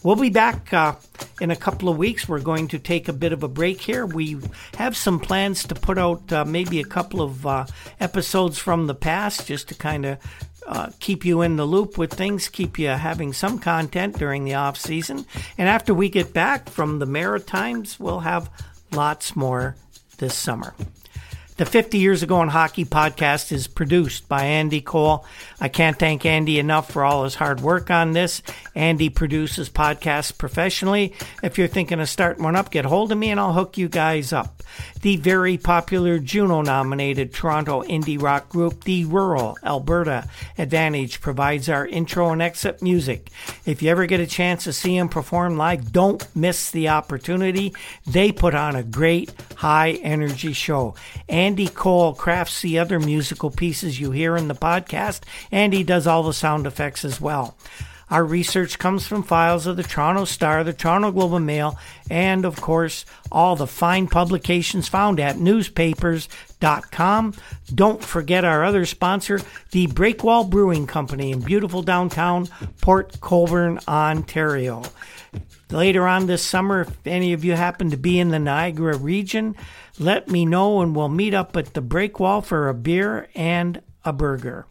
Speaker 3: We'll be back uh, in a couple of weeks. We're going to take a bit of a break here. We have some plans to put out uh, maybe a couple of uh, episodes from the past just to kind of uh, keep you in the loop with things, keep you having some content during the off season. And after we get back from the Maritimes, we'll have lots more this summer. The 50 Years Ago in Hockey podcast is produced by Andy Cole. I can't thank Andy enough for all his hard work on this. Andy produces podcasts professionally. If you're thinking of starting one up, get hold of me and I'll hook you guys up. The very popular Juno nominated Toronto indie rock group, The Rural Alberta Advantage, provides our intro and exit music. If you ever get a chance to see them perform live, don't miss the opportunity. They put on a great high energy show. Andy Cole crafts the other musical pieces you hear in the podcast, and he does all the sound effects as well. Our research comes from files of the Toronto Star, the Toronto Globe and Mail, and of course, all the fine publications found at newspapers.com. Don't forget our other sponsor, the Breakwall Brewing Company in beautiful downtown Port Colborne, Ontario. Later on this summer, if any of you happen to be in the Niagara region, let me know and we'll meet up at the break wall for a beer and a burger.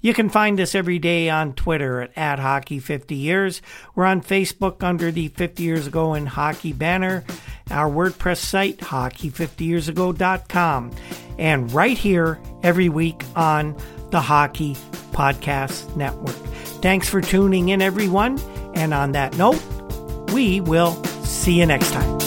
Speaker 3: You can find us every day on Twitter at, at Hockey50Years. We're on Facebook under the 50 Years Ago in Hockey banner, our WordPress site, hockey50yearsago.com, and right here every week on the Hockey Podcast Network. Thanks for tuning in, everyone. And on that note, we will see you next time.